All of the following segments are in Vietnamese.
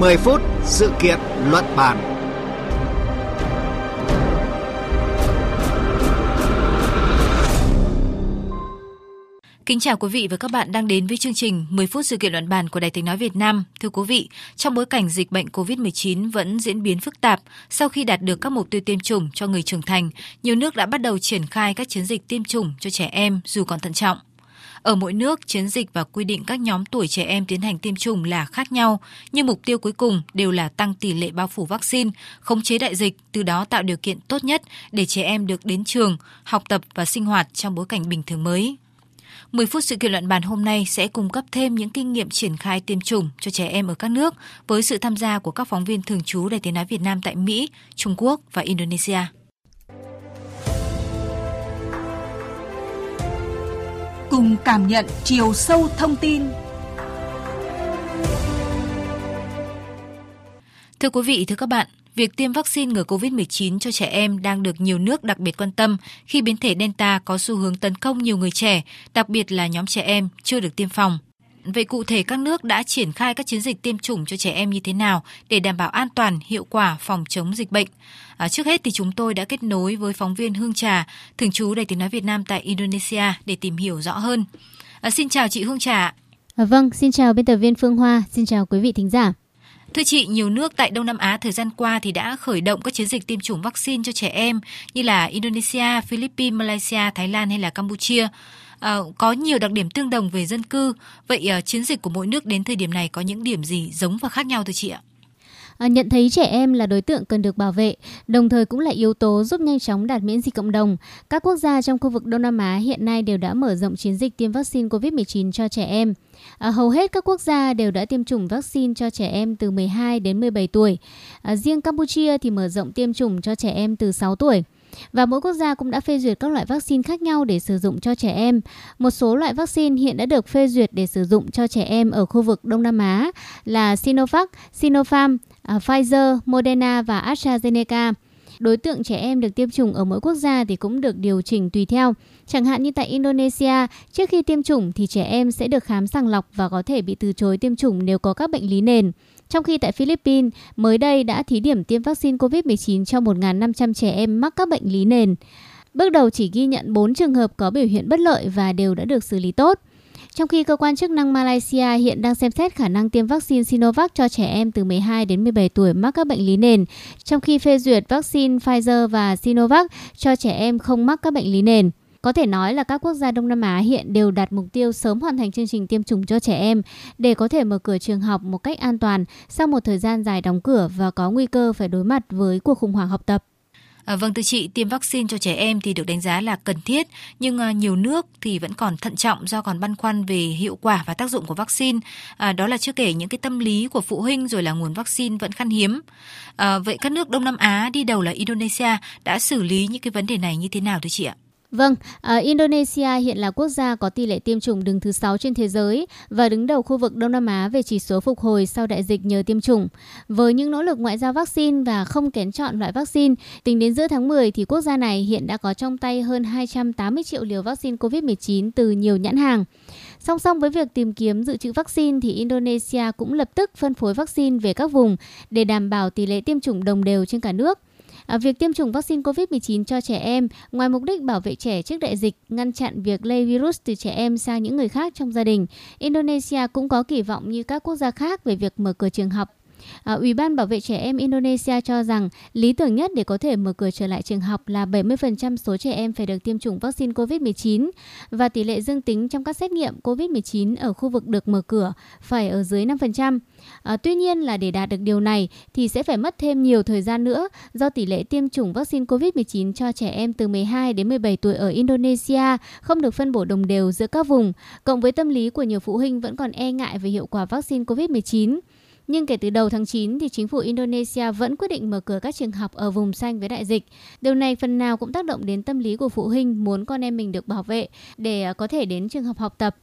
10 phút sự kiện luận bàn. Kính chào quý vị và các bạn đang đến với chương trình 10 phút sự kiện luận bàn của Đài Tiếng Nói Việt Nam. Thưa quý vị, trong bối cảnh dịch bệnh COVID-19 vẫn diễn biến phức tạp, sau khi đạt được các mục tiêu tiêm chủng cho người trưởng thành, nhiều nước đã bắt đầu triển khai các chiến dịch tiêm chủng cho trẻ em dù còn thận trọng. Ở mỗi nước, chiến dịch và quy định các nhóm tuổi trẻ em tiến hành tiêm chủng là khác nhau, nhưng mục tiêu cuối cùng đều là tăng tỷ lệ bao phủ vaccine, khống chế đại dịch, từ đó tạo điều kiện tốt nhất để trẻ em được đến trường, học tập và sinh hoạt trong bối cảnh bình thường mới. 10 phút sự kiện luận bàn hôm nay sẽ cung cấp thêm những kinh nghiệm triển khai tiêm chủng cho trẻ em ở các nước với sự tham gia của các phóng viên thường trú Đài Tiếng Nói Việt Nam tại Mỹ, Trung Quốc và Indonesia. Cùng cảm nhận chiều sâu thông tin Thưa quý vị, thưa các bạn, việc tiêm vaccine ngừa COVID-19 cho trẻ em đang được nhiều nước đặc biệt quan tâm khi biến thể Delta có xu hướng tấn công nhiều người trẻ, đặc biệt là nhóm trẻ em chưa được tiêm phòng. Vậy cụ thể các nước đã triển khai các chiến dịch tiêm chủng cho trẻ em như thế nào để đảm bảo an toàn, hiệu quả phòng chống dịch bệnh? À, trước hết thì chúng tôi đã kết nối với phóng viên Hương Trà, thường trú Đài Tiếng Nói Việt Nam tại Indonesia để tìm hiểu rõ hơn. À, xin chào chị Hương Trà. À, vâng, xin chào biên tập viên Phương Hoa, xin chào quý vị thính giả. Thưa chị, nhiều nước tại Đông Nam Á thời gian qua thì đã khởi động các chiến dịch tiêm chủng vaccine cho trẻ em như là Indonesia, Philippines, Malaysia, Thái Lan hay là Campuchia. Ờ, có nhiều đặc điểm tương đồng về dân cư. Vậy ờ, chiến dịch của mỗi nước đến thời điểm này có những điểm gì giống và khác nhau thưa chị ạ? À, nhận thấy trẻ em là đối tượng cần được bảo vệ, đồng thời cũng là yếu tố giúp nhanh chóng đạt miễn dịch cộng đồng. Các quốc gia trong khu vực Đông Nam Á hiện nay đều đã mở rộng chiến dịch tiêm vaccine COVID-19 cho trẻ em. À, hầu hết các quốc gia đều đã tiêm chủng vaccine cho trẻ em từ 12 đến 17 tuổi. À, riêng Campuchia thì mở rộng tiêm chủng cho trẻ em từ 6 tuổi. Và mỗi quốc gia cũng đã phê duyệt các loại vaccine khác nhau để sử dụng cho trẻ em. Một số loại vaccine hiện đã được phê duyệt để sử dụng cho trẻ em ở khu vực Đông Nam Á là Sinovac, Sinopharm, à, Pfizer, Moderna và AstraZeneca. Đối tượng trẻ em được tiêm chủng ở mỗi quốc gia thì cũng được điều chỉnh tùy theo. Chẳng hạn như tại Indonesia, trước khi tiêm chủng thì trẻ em sẽ được khám sàng lọc và có thể bị từ chối tiêm chủng nếu có các bệnh lý nền. Trong khi tại Philippines, mới đây đã thí điểm tiêm vaccine COVID-19 cho 1.500 trẻ em mắc các bệnh lý nền. Bước đầu chỉ ghi nhận 4 trường hợp có biểu hiện bất lợi và đều đã được xử lý tốt. Trong khi cơ quan chức năng Malaysia hiện đang xem xét khả năng tiêm vaccine Sinovac cho trẻ em từ 12 đến 17 tuổi mắc các bệnh lý nền, trong khi phê duyệt vaccine Pfizer và Sinovac cho trẻ em không mắc các bệnh lý nền. Có thể nói là các quốc gia Đông Nam Á hiện đều đặt mục tiêu sớm hoàn thành chương trình tiêm chủng cho trẻ em để có thể mở cửa trường học một cách an toàn sau một thời gian dài đóng cửa và có nguy cơ phải đối mặt với cuộc khủng hoảng học tập. À, vâng thưa chị, tiêm vaccine cho trẻ em thì được đánh giá là cần thiết, nhưng à, nhiều nước thì vẫn còn thận trọng do còn băn khoăn về hiệu quả và tác dụng của vaccine. À, đó là chưa kể những cái tâm lý của phụ huynh rồi là nguồn vaccine vẫn khan hiếm. À, vậy các nước Đông Nam Á đi đầu là Indonesia đã xử lý những cái vấn đề này như thế nào thưa chị ạ? Vâng, à, Indonesia hiện là quốc gia có tỷ lệ tiêm chủng đứng thứ 6 trên thế giới và đứng đầu khu vực Đông Nam Á về chỉ số phục hồi sau đại dịch nhờ tiêm chủng. Với những nỗ lực ngoại giao vaccine và không kén chọn loại vaccine, tính đến giữa tháng 10 thì quốc gia này hiện đã có trong tay hơn 280 triệu liều vaccine COVID-19 từ nhiều nhãn hàng. Song song với việc tìm kiếm dự trữ vaccine thì Indonesia cũng lập tức phân phối vaccine về các vùng để đảm bảo tỷ lệ tiêm chủng đồng đều trên cả nước. À, việc tiêm chủng vaccine COVID-19 cho trẻ em ngoài mục đích bảo vệ trẻ trước đại dịch, ngăn chặn việc lây virus từ trẻ em sang những người khác trong gia đình, Indonesia cũng có kỳ vọng như các quốc gia khác về việc mở cửa trường học. À, Ủy ban Bảo vệ trẻ em Indonesia cho rằng lý tưởng nhất để có thể mở cửa trở lại trường học là 70% số trẻ em phải được tiêm chủng vaccine COVID-19 và tỷ lệ dương tính trong các xét nghiệm COVID-19 ở khu vực được mở cửa phải ở dưới 5%. À, tuy nhiên là để đạt được điều này thì sẽ phải mất thêm nhiều thời gian nữa do tỷ lệ tiêm chủng vaccine COVID-19 cho trẻ em từ 12 đến 17 tuổi ở Indonesia không được phân bổ đồng đều giữa các vùng, cộng với tâm lý của nhiều phụ huynh vẫn còn e ngại về hiệu quả vaccine COVID-19. Nhưng kể từ đầu tháng 9 thì chính phủ Indonesia vẫn quyết định mở cửa các trường học ở vùng xanh với đại dịch. Điều này phần nào cũng tác động đến tâm lý của phụ huynh muốn con em mình được bảo vệ để à, có thể đến trường học học tập.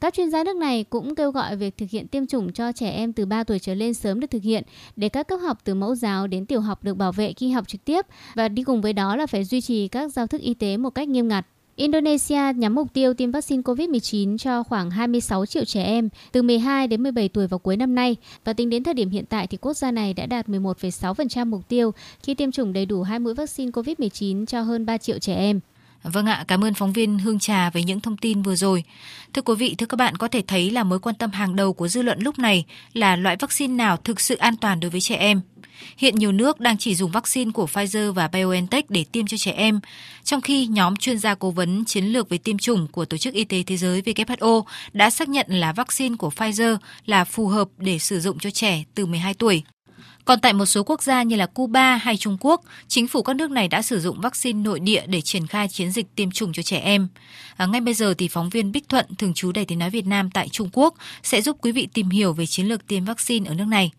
Các chuyên gia nước này cũng kêu gọi việc thực hiện tiêm chủng cho trẻ em từ 3 tuổi trở lên sớm được thực hiện để các cấp học từ mẫu giáo đến tiểu học được bảo vệ khi học trực tiếp và đi cùng với đó là phải duy trì các giao thức y tế một cách nghiêm ngặt. Indonesia nhắm mục tiêu tiêm vaccine COVID-19 cho khoảng 26 triệu trẻ em từ 12 đến 17 tuổi vào cuối năm nay và tính đến thời điểm hiện tại thì quốc gia này đã đạt 11,6% mục tiêu khi tiêm chủng đầy đủ hai mũi vaccine COVID-19 cho hơn 3 triệu trẻ em. Vâng ạ, cảm ơn phóng viên Hương Trà với những thông tin vừa rồi. Thưa quý vị, thưa các bạn có thể thấy là mối quan tâm hàng đầu của dư luận lúc này là loại vaccine nào thực sự an toàn đối với trẻ em. Hiện nhiều nước đang chỉ dùng vaccine của Pfizer và BioNTech để tiêm cho trẻ em, trong khi nhóm chuyên gia cố vấn chiến lược về tiêm chủng của Tổ chức Y tế Thế giới WHO đã xác nhận là vaccine của Pfizer là phù hợp để sử dụng cho trẻ từ 12 tuổi. Còn tại một số quốc gia như là Cuba hay Trung Quốc, chính phủ các nước này đã sử dụng vaccine nội địa để triển khai chiến dịch tiêm chủng cho trẻ em. À, ngay bây giờ thì phóng viên Bích Thuận, thường trú Đài tiếng nói Việt Nam tại Trung Quốc sẽ giúp quý vị tìm hiểu về chiến lược tiêm vaccine ở nước này.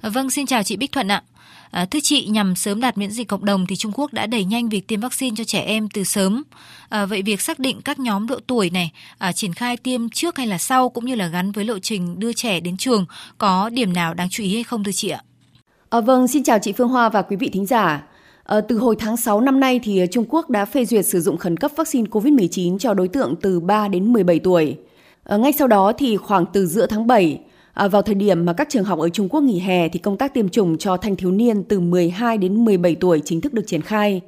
À, vâng, xin chào chị Bích Thuận ạ. À, thưa chị, nhằm sớm đạt miễn dịch cộng đồng thì Trung Quốc đã đẩy nhanh việc tiêm vaccine cho trẻ em từ sớm. À, vậy việc xác định các nhóm độ tuổi này à, triển khai tiêm trước hay là sau cũng như là gắn với lộ trình đưa trẻ đến trường có điểm nào đáng chú ý hay không thưa chị ạ? À, vâng, xin chào chị Phương Hoa và quý vị thính giả. À, từ hồi tháng 6 năm nay thì Trung Quốc đã phê duyệt sử dụng khẩn cấp vaccine COVID-19 cho đối tượng từ 3 đến 17 tuổi. À, ngay sau đó thì khoảng từ giữa tháng 7, à, vào thời điểm mà các trường học ở Trung Quốc nghỉ hè thì công tác tiêm chủng cho thanh thiếu niên từ 12 đến 17 tuổi chính thức được triển khai.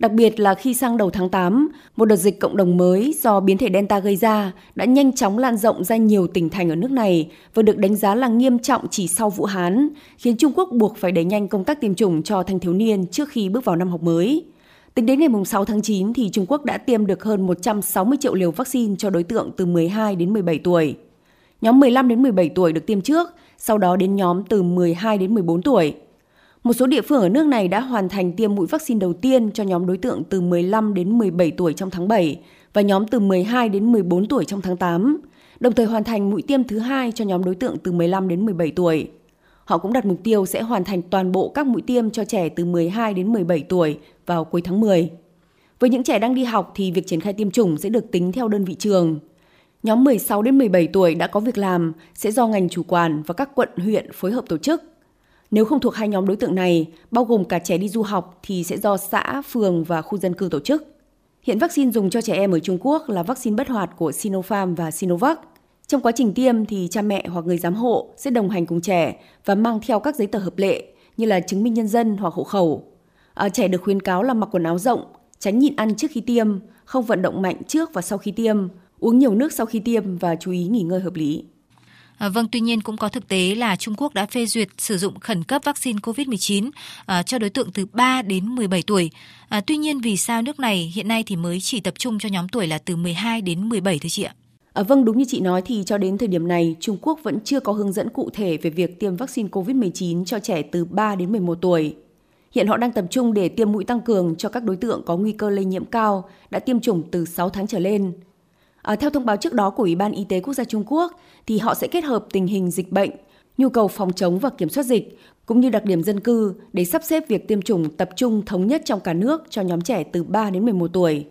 Đặc biệt là khi sang đầu tháng 8, một đợt dịch cộng đồng mới do biến thể Delta gây ra đã nhanh chóng lan rộng ra nhiều tỉnh thành ở nước này và được đánh giá là nghiêm trọng chỉ sau Vũ Hán, khiến Trung Quốc buộc phải đẩy nhanh công tác tiêm chủng cho thanh thiếu niên trước khi bước vào năm học mới. Tính đến ngày 6 tháng 9 thì Trung Quốc đã tiêm được hơn 160 triệu liều vaccine cho đối tượng từ 12 đến 17 tuổi. Nhóm 15 đến 17 tuổi được tiêm trước, sau đó đến nhóm từ 12 đến 14 tuổi. Một số địa phương ở nước này đã hoàn thành tiêm mũi vaccine đầu tiên cho nhóm đối tượng từ 15 đến 17 tuổi trong tháng 7 và nhóm từ 12 đến 14 tuổi trong tháng 8, đồng thời hoàn thành mũi tiêm thứ hai cho nhóm đối tượng từ 15 đến 17 tuổi. Họ cũng đặt mục tiêu sẽ hoàn thành toàn bộ các mũi tiêm cho trẻ từ 12 đến 17 tuổi vào cuối tháng 10. Với những trẻ đang đi học thì việc triển khai tiêm chủng sẽ được tính theo đơn vị trường. Nhóm 16 đến 17 tuổi đã có việc làm sẽ do ngành chủ quản và các quận huyện phối hợp tổ chức. Nếu không thuộc hai nhóm đối tượng này, bao gồm cả trẻ đi du học thì sẽ do xã, phường và khu dân cư tổ chức. Hiện vaccine dùng cho trẻ em ở Trung Quốc là vaccine bất hoạt của Sinopharm và Sinovac. Trong quá trình tiêm thì cha mẹ hoặc người giám hộ sẽ đồng hành cùng trẻ và mang theo các giấy tờ hợp lệ như là chứng minh nhân dân hoặc hộ khẩu. À, trẻ được khuyến cáo là mặc quần áo rộng, tránh nhịn ăn trước khi tiêm, không vận động mạnh trước và sau khi tiêm, uống nhiều nước sau khi tiêm và chú ý nghỉ ngơi hợp lý. À, vâng, tuy nhiên cũng có thực tế là Trung Quốc đã phê duyệt sử dụng khẩn cấp vaccine COVID-19 à, cho đối tượng từ 3 đến 17 tuổi. À, tuy nhiên vì sao nước này hiện nay thì mới chỉ tập trung cho nhóm tuổi là từ 12 đến 17 thưa chị ạ? À, vâng, đúng như chị nói thì cho đến thời điểm này, Trung Quốc vẫn chưa có hướng dẫn cụ thể về việc tiêm vaccine COVID-19 cho trẻ từ 3 đến 11 tuổi. Hiện họ đang tập trung để tiêm mũi tăng cường cho các đối tượng có nguy cơ lây nhiễm cao, đã tiêm chủng từ 6 tháng trở lên. À, theo thông báo trước đó của Ủy ban Y tế Quốc gia Trung Quốc, thì họ sẽ kết hợp tình hình dịch bệnh, nhu cầu phòng chống và kiểm soát dịch, cũng như đặc điểm dân cư để sắp xếp việc tiêm chủng tập trung thống nhất trong cả nước cho nhóm trẻ từ 3 đến 11 tuổi.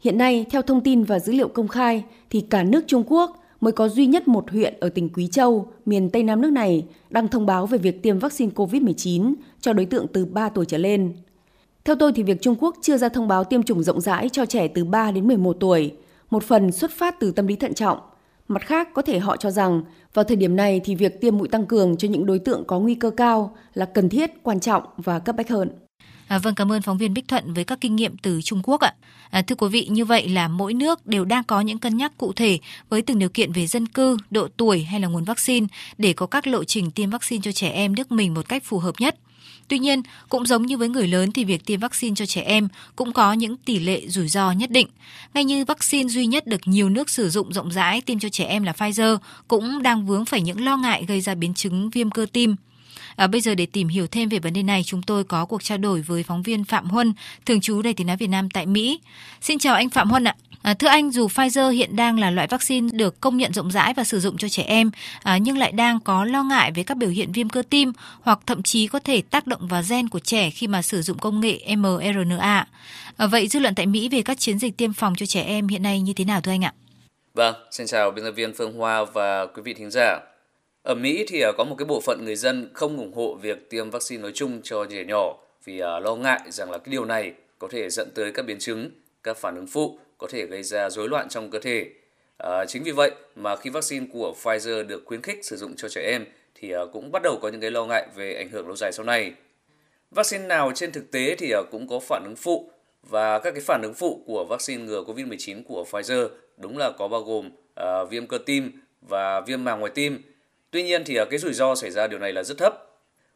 Hiện nay, theo thông tin và dữ liệu công khai, thì cả nước Trung Quốc mới có duy nhất một huyện ở tỉnh Quý Châu, miền Tây Nam nước này, đang thông báo về việc tiêm vaccine COVID-19 cho đối tượng từ 3 tuổi trở lên. Theo tôi thì việc Trung Quốc chưa ra thông báo tiêm chủng rộng rãi cho trẻ từ 3 đến 11 tuổi một phần xuất phát từ tâm lý thận trọng. Mặt khác, có thể họ cho rằng vào thời điểm này thì việc tiêm mũi tăng cường cho những đối tượng có nguy cơ cao là cần thiết, quan trọng và cấp bách hơn. À, vâng, cảm ơn phóng viên Bích Thuận với các kinh nghiệm từ Trung Quốc ạ. À, thưa quý vị, như vậy là mỗi nước đều đang có những cân nhắc cụ thể với từng điều kiện về dân cư, độ tuổi hay là nguồn vaccine để có các lộ trình tiêm vaccine cho trẻ em nước mình một cách phù hợp nhất. Tuy nhiên, cũng giống như với người lớn thì việc tiêm vaccine cho trẻ em cũng có những tỷ lệ rủi ro nhất định. Ngay như vaccine duy nhất được nhiều nước sử dụng rộng rãi tiêm cho trẻ em là Pfizer cũng đang vướng phải những lo ngại gây ra biến chứng viêm cơ tim. À, bây giờ để tìm hiểu thêm về vấn đề này, chúng tôi có cuộc trao đổi với phóng viên Phạm Huân, thường trú Đài tiếng nói Việt Nam tại Mỹ. Xin chào anh Phạm Huân ạ. À, thưa anh, dù Pfizer hiện đang là loại vaccine được công nhận rộng rãi và sử dụng cho trẻ em, à, nhưng lại đang có lo ngại về các biểu hiện viêm cơ tim hoặc thậm chí có thể tác động vào gen của trẻ khi mà sử dụng công nghệ mRNA. À, vậy dư luận tại Mỹ về các chiến dịch tiêm phòng cho trẻ em hiện nay như thế nào thưa anh ạ? Vâng, xin chào biên tập viên Phương Hoa và quý vị thính giả. Ở Mỹ thì à, có một cái bộ phận người dân không ủng hộ việc tiêm vaccine nói chung cho trẻ nhỏ vì à, lo ngại rằng là cái điều này có thể dẫn tới các biến chứng các phản ứng phụ có thể gây ra rối loạn trong cơ thể. À, chính vì vậy mà khi vaccine của Pfizer được khuyến khích sử dụng cho trẻ em thì ờ, cũng bắt đầu có những cái lo ngại về ảnh hưởng lâu dài sau này. Vaccine nào trên thực tế thì ờ, cũng có phản ứng phụ và các cái phản ứng phụ của vaccine ngừa COVID-19 của Pfizer đúng là có bao gồm à, viêm cơ tim và viêm màng ngoài tim. Tuy nhiên thì cái rủi ro xảy ra điều này là rất thấp.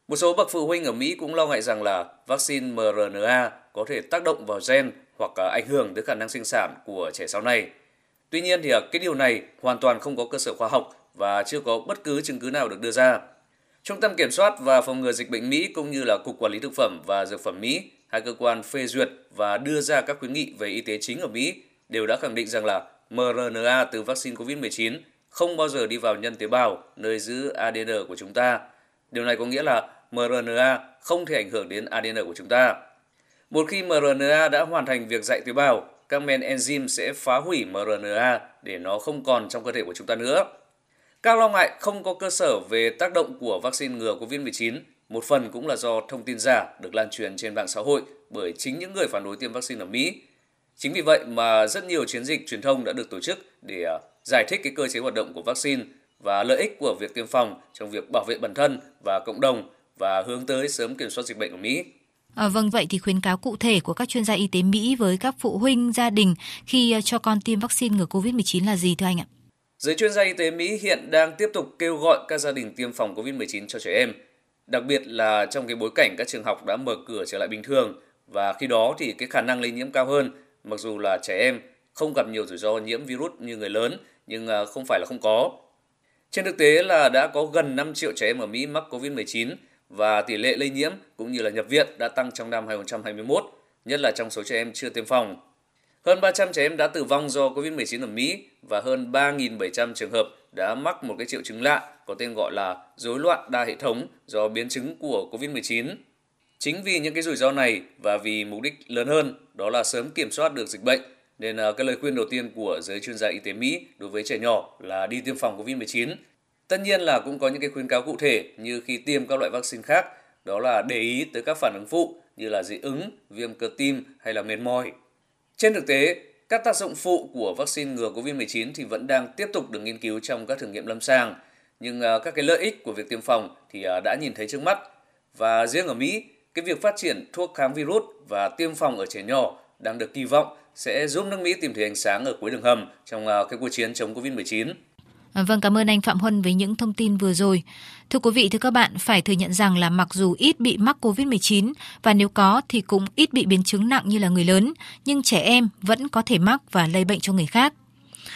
Một số bậc phụ huynh ở Mỹ cũng lo ngại rằng là vaccine mRNA có thể tác động vào gen hoặc ờ, ảnh hưởng tới khả năng sinh sản của trẻ sau này. Tuy nhiên thì ờ, cái điều này hoàn toàn không có cơ sở khoa học và chưa có bất cứ chứng cứ nào được đưa ra. Trung tâm Kiểm soát và Phòng ngừa Dịch bệnh Mỹ cũng như là Cục Quản lý Thực phẩm và Dược phẩm Mỹ, hai cơ quan phê duyệt và đưa ra các khuyến nghị về y tế chính ở Mỹ đều đã khẳng định rằng là mRNA từ vaccine COVID-19 không bao giờ đi vào nhân tế bào nơi giữ ADN của chúng ta. Điều này có nghĩa là mRNA không thể ảnh hưởng đến ADN của chúng ta. Một khi mRNA đã hoàn thành việc dạy tế bào, các men enzyme sẽ phá hủy mRNA để nó không còn trong cơ thể của chúng ta nữa. Các lo ngại không có cơ sở về tác động của vaccine ngừa COVID-19 một phần cũng là do thông tin giả được lan truyền trên mạng xã hội bởi chính những người phản đối tiêm vaccine ở Mỹ. Chính vì vậy mà rất nhiều chiến dịch truyền thông đã được tổ chức để à, giải thích cái cơ chế hoạt động của vaccine và lợi ích của việc tiêm phòng trong việc bảo vệ bản thân và cộng đồng và hướng tới sớm kiểm soát dịch bệnh ở Mỹ. À, vâng, vậy thì khuyến cáo cụ thể của các chuyên gia y tế Mỹ với các phụ huynh, gia đình khi ờ, cho con tiêm vaccine ngừa COVID-19 là gì thưa anh ạ? Giới chuyên gia y tế Mỹ hiện đang tiếp tục kêu gọi các gia đình tiêm phòng COVID-19 cho trẻ em, đặc biệt là trong cái bối cảnh các trường học đã mở cửa trở lại bình thường và khi đó thì cái khả năng lây nhiễm cao hơn, mặc dù là trẻ em không gặp nhiều rủi ro nhiễm virus như người lớn nhưng ờ, không phải là không có. Trên thực tế là đã có gần 5 triệu trẻ em ở Mỹ mắc COVID-19 và tỷ lệ lây nhiễm cũng như là nhập viện đã tăng trong năm 2021, nhất là trong số trẻ em chưa tiêm phòng. Hơn 300 trẻ em đã tử vong do COVID-19 ở Mỹ và hơn 3.700 trường hợp đã mắc một cái triệu chứng lạ có tên gọi là rối loạn đa hệ thống do biến chứng của COVID-19. Chính vì những cái rủi ro này và vì mục đích lớn hơn đó là sớm kiểm soát được dịch bệnh nên à, cái lời khuyên đầu tiên của giới chuyên gia y tế Mỹ đối với trẻ nhỏ là đi tiêm phòng COVID-19. Tất nhiên là cũng có những cái khuyến cáo cụ thể như khi tiêm các loại vaccine khác, đó là để ý tới các phản ứng phụ như là dị ứng, viêm cơ tim hay là mệt mỏi. Trên thực tế, các tác dụng phụ của vaccine ngừa COVID-19 thì vẫn đang tiếp tục được nghiên cứu trong các thử nghiệm lâm sàng, nhưng à, các cái lợi ích của việc tiêm phòng thì à, đã nhìn thấy trước mắt. Và riêng ở Mỹ, cái việc phát triển thuốc kháng virus và tiêm phòng ở trẻ nhỏ đang được kỳ vọng sẽ giúp nước Mỹ tìm thấy ánh sáng ở cuối đường hầm trong à, cái cuộc chiến chống COVID-19. Ờ, vâng, cảm ơn anh Phạm Huân với những thông tin vừa rồi. Thưa quý vị, thưa các bạn, phải thừa nhận rằng là mặc dù ít bị mắc COVID-19 và nếu có thì cũng ít bị biến chứng nặng như là người lớn, nhưng trẻ em vẫn có thể mắc và lây bệnh cho người khác.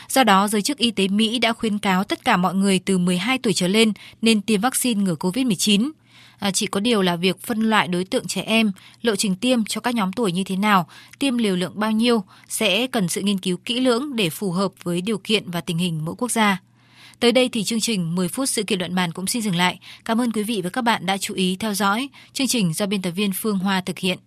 Do đó, giới chức y tế Mỹ đã khuyến cáo tất cả mọi người từ 12 tuổi trở lên nên tiêm vaccine ngừa COVID-19. À, chỉ có điều là việc phân loại đối tượng trẻ em, lộ trình tiêm cho các nhóm tuổi như thế nào, tiêm liều lượng bao nhiêu sẽ cần sự nghiên cứu kỹ lưỡng để phù hợp với điều kiện và tình hình mỗi quốc gia. Tới đây thì chương trình 10 phút sự kiện luận bàn cũng xin dừng lại. Cảm ơn quý vị và các bạn đã chú ý theo dõi. Chương trình do biên tập viên Phương Hoa thực hiện.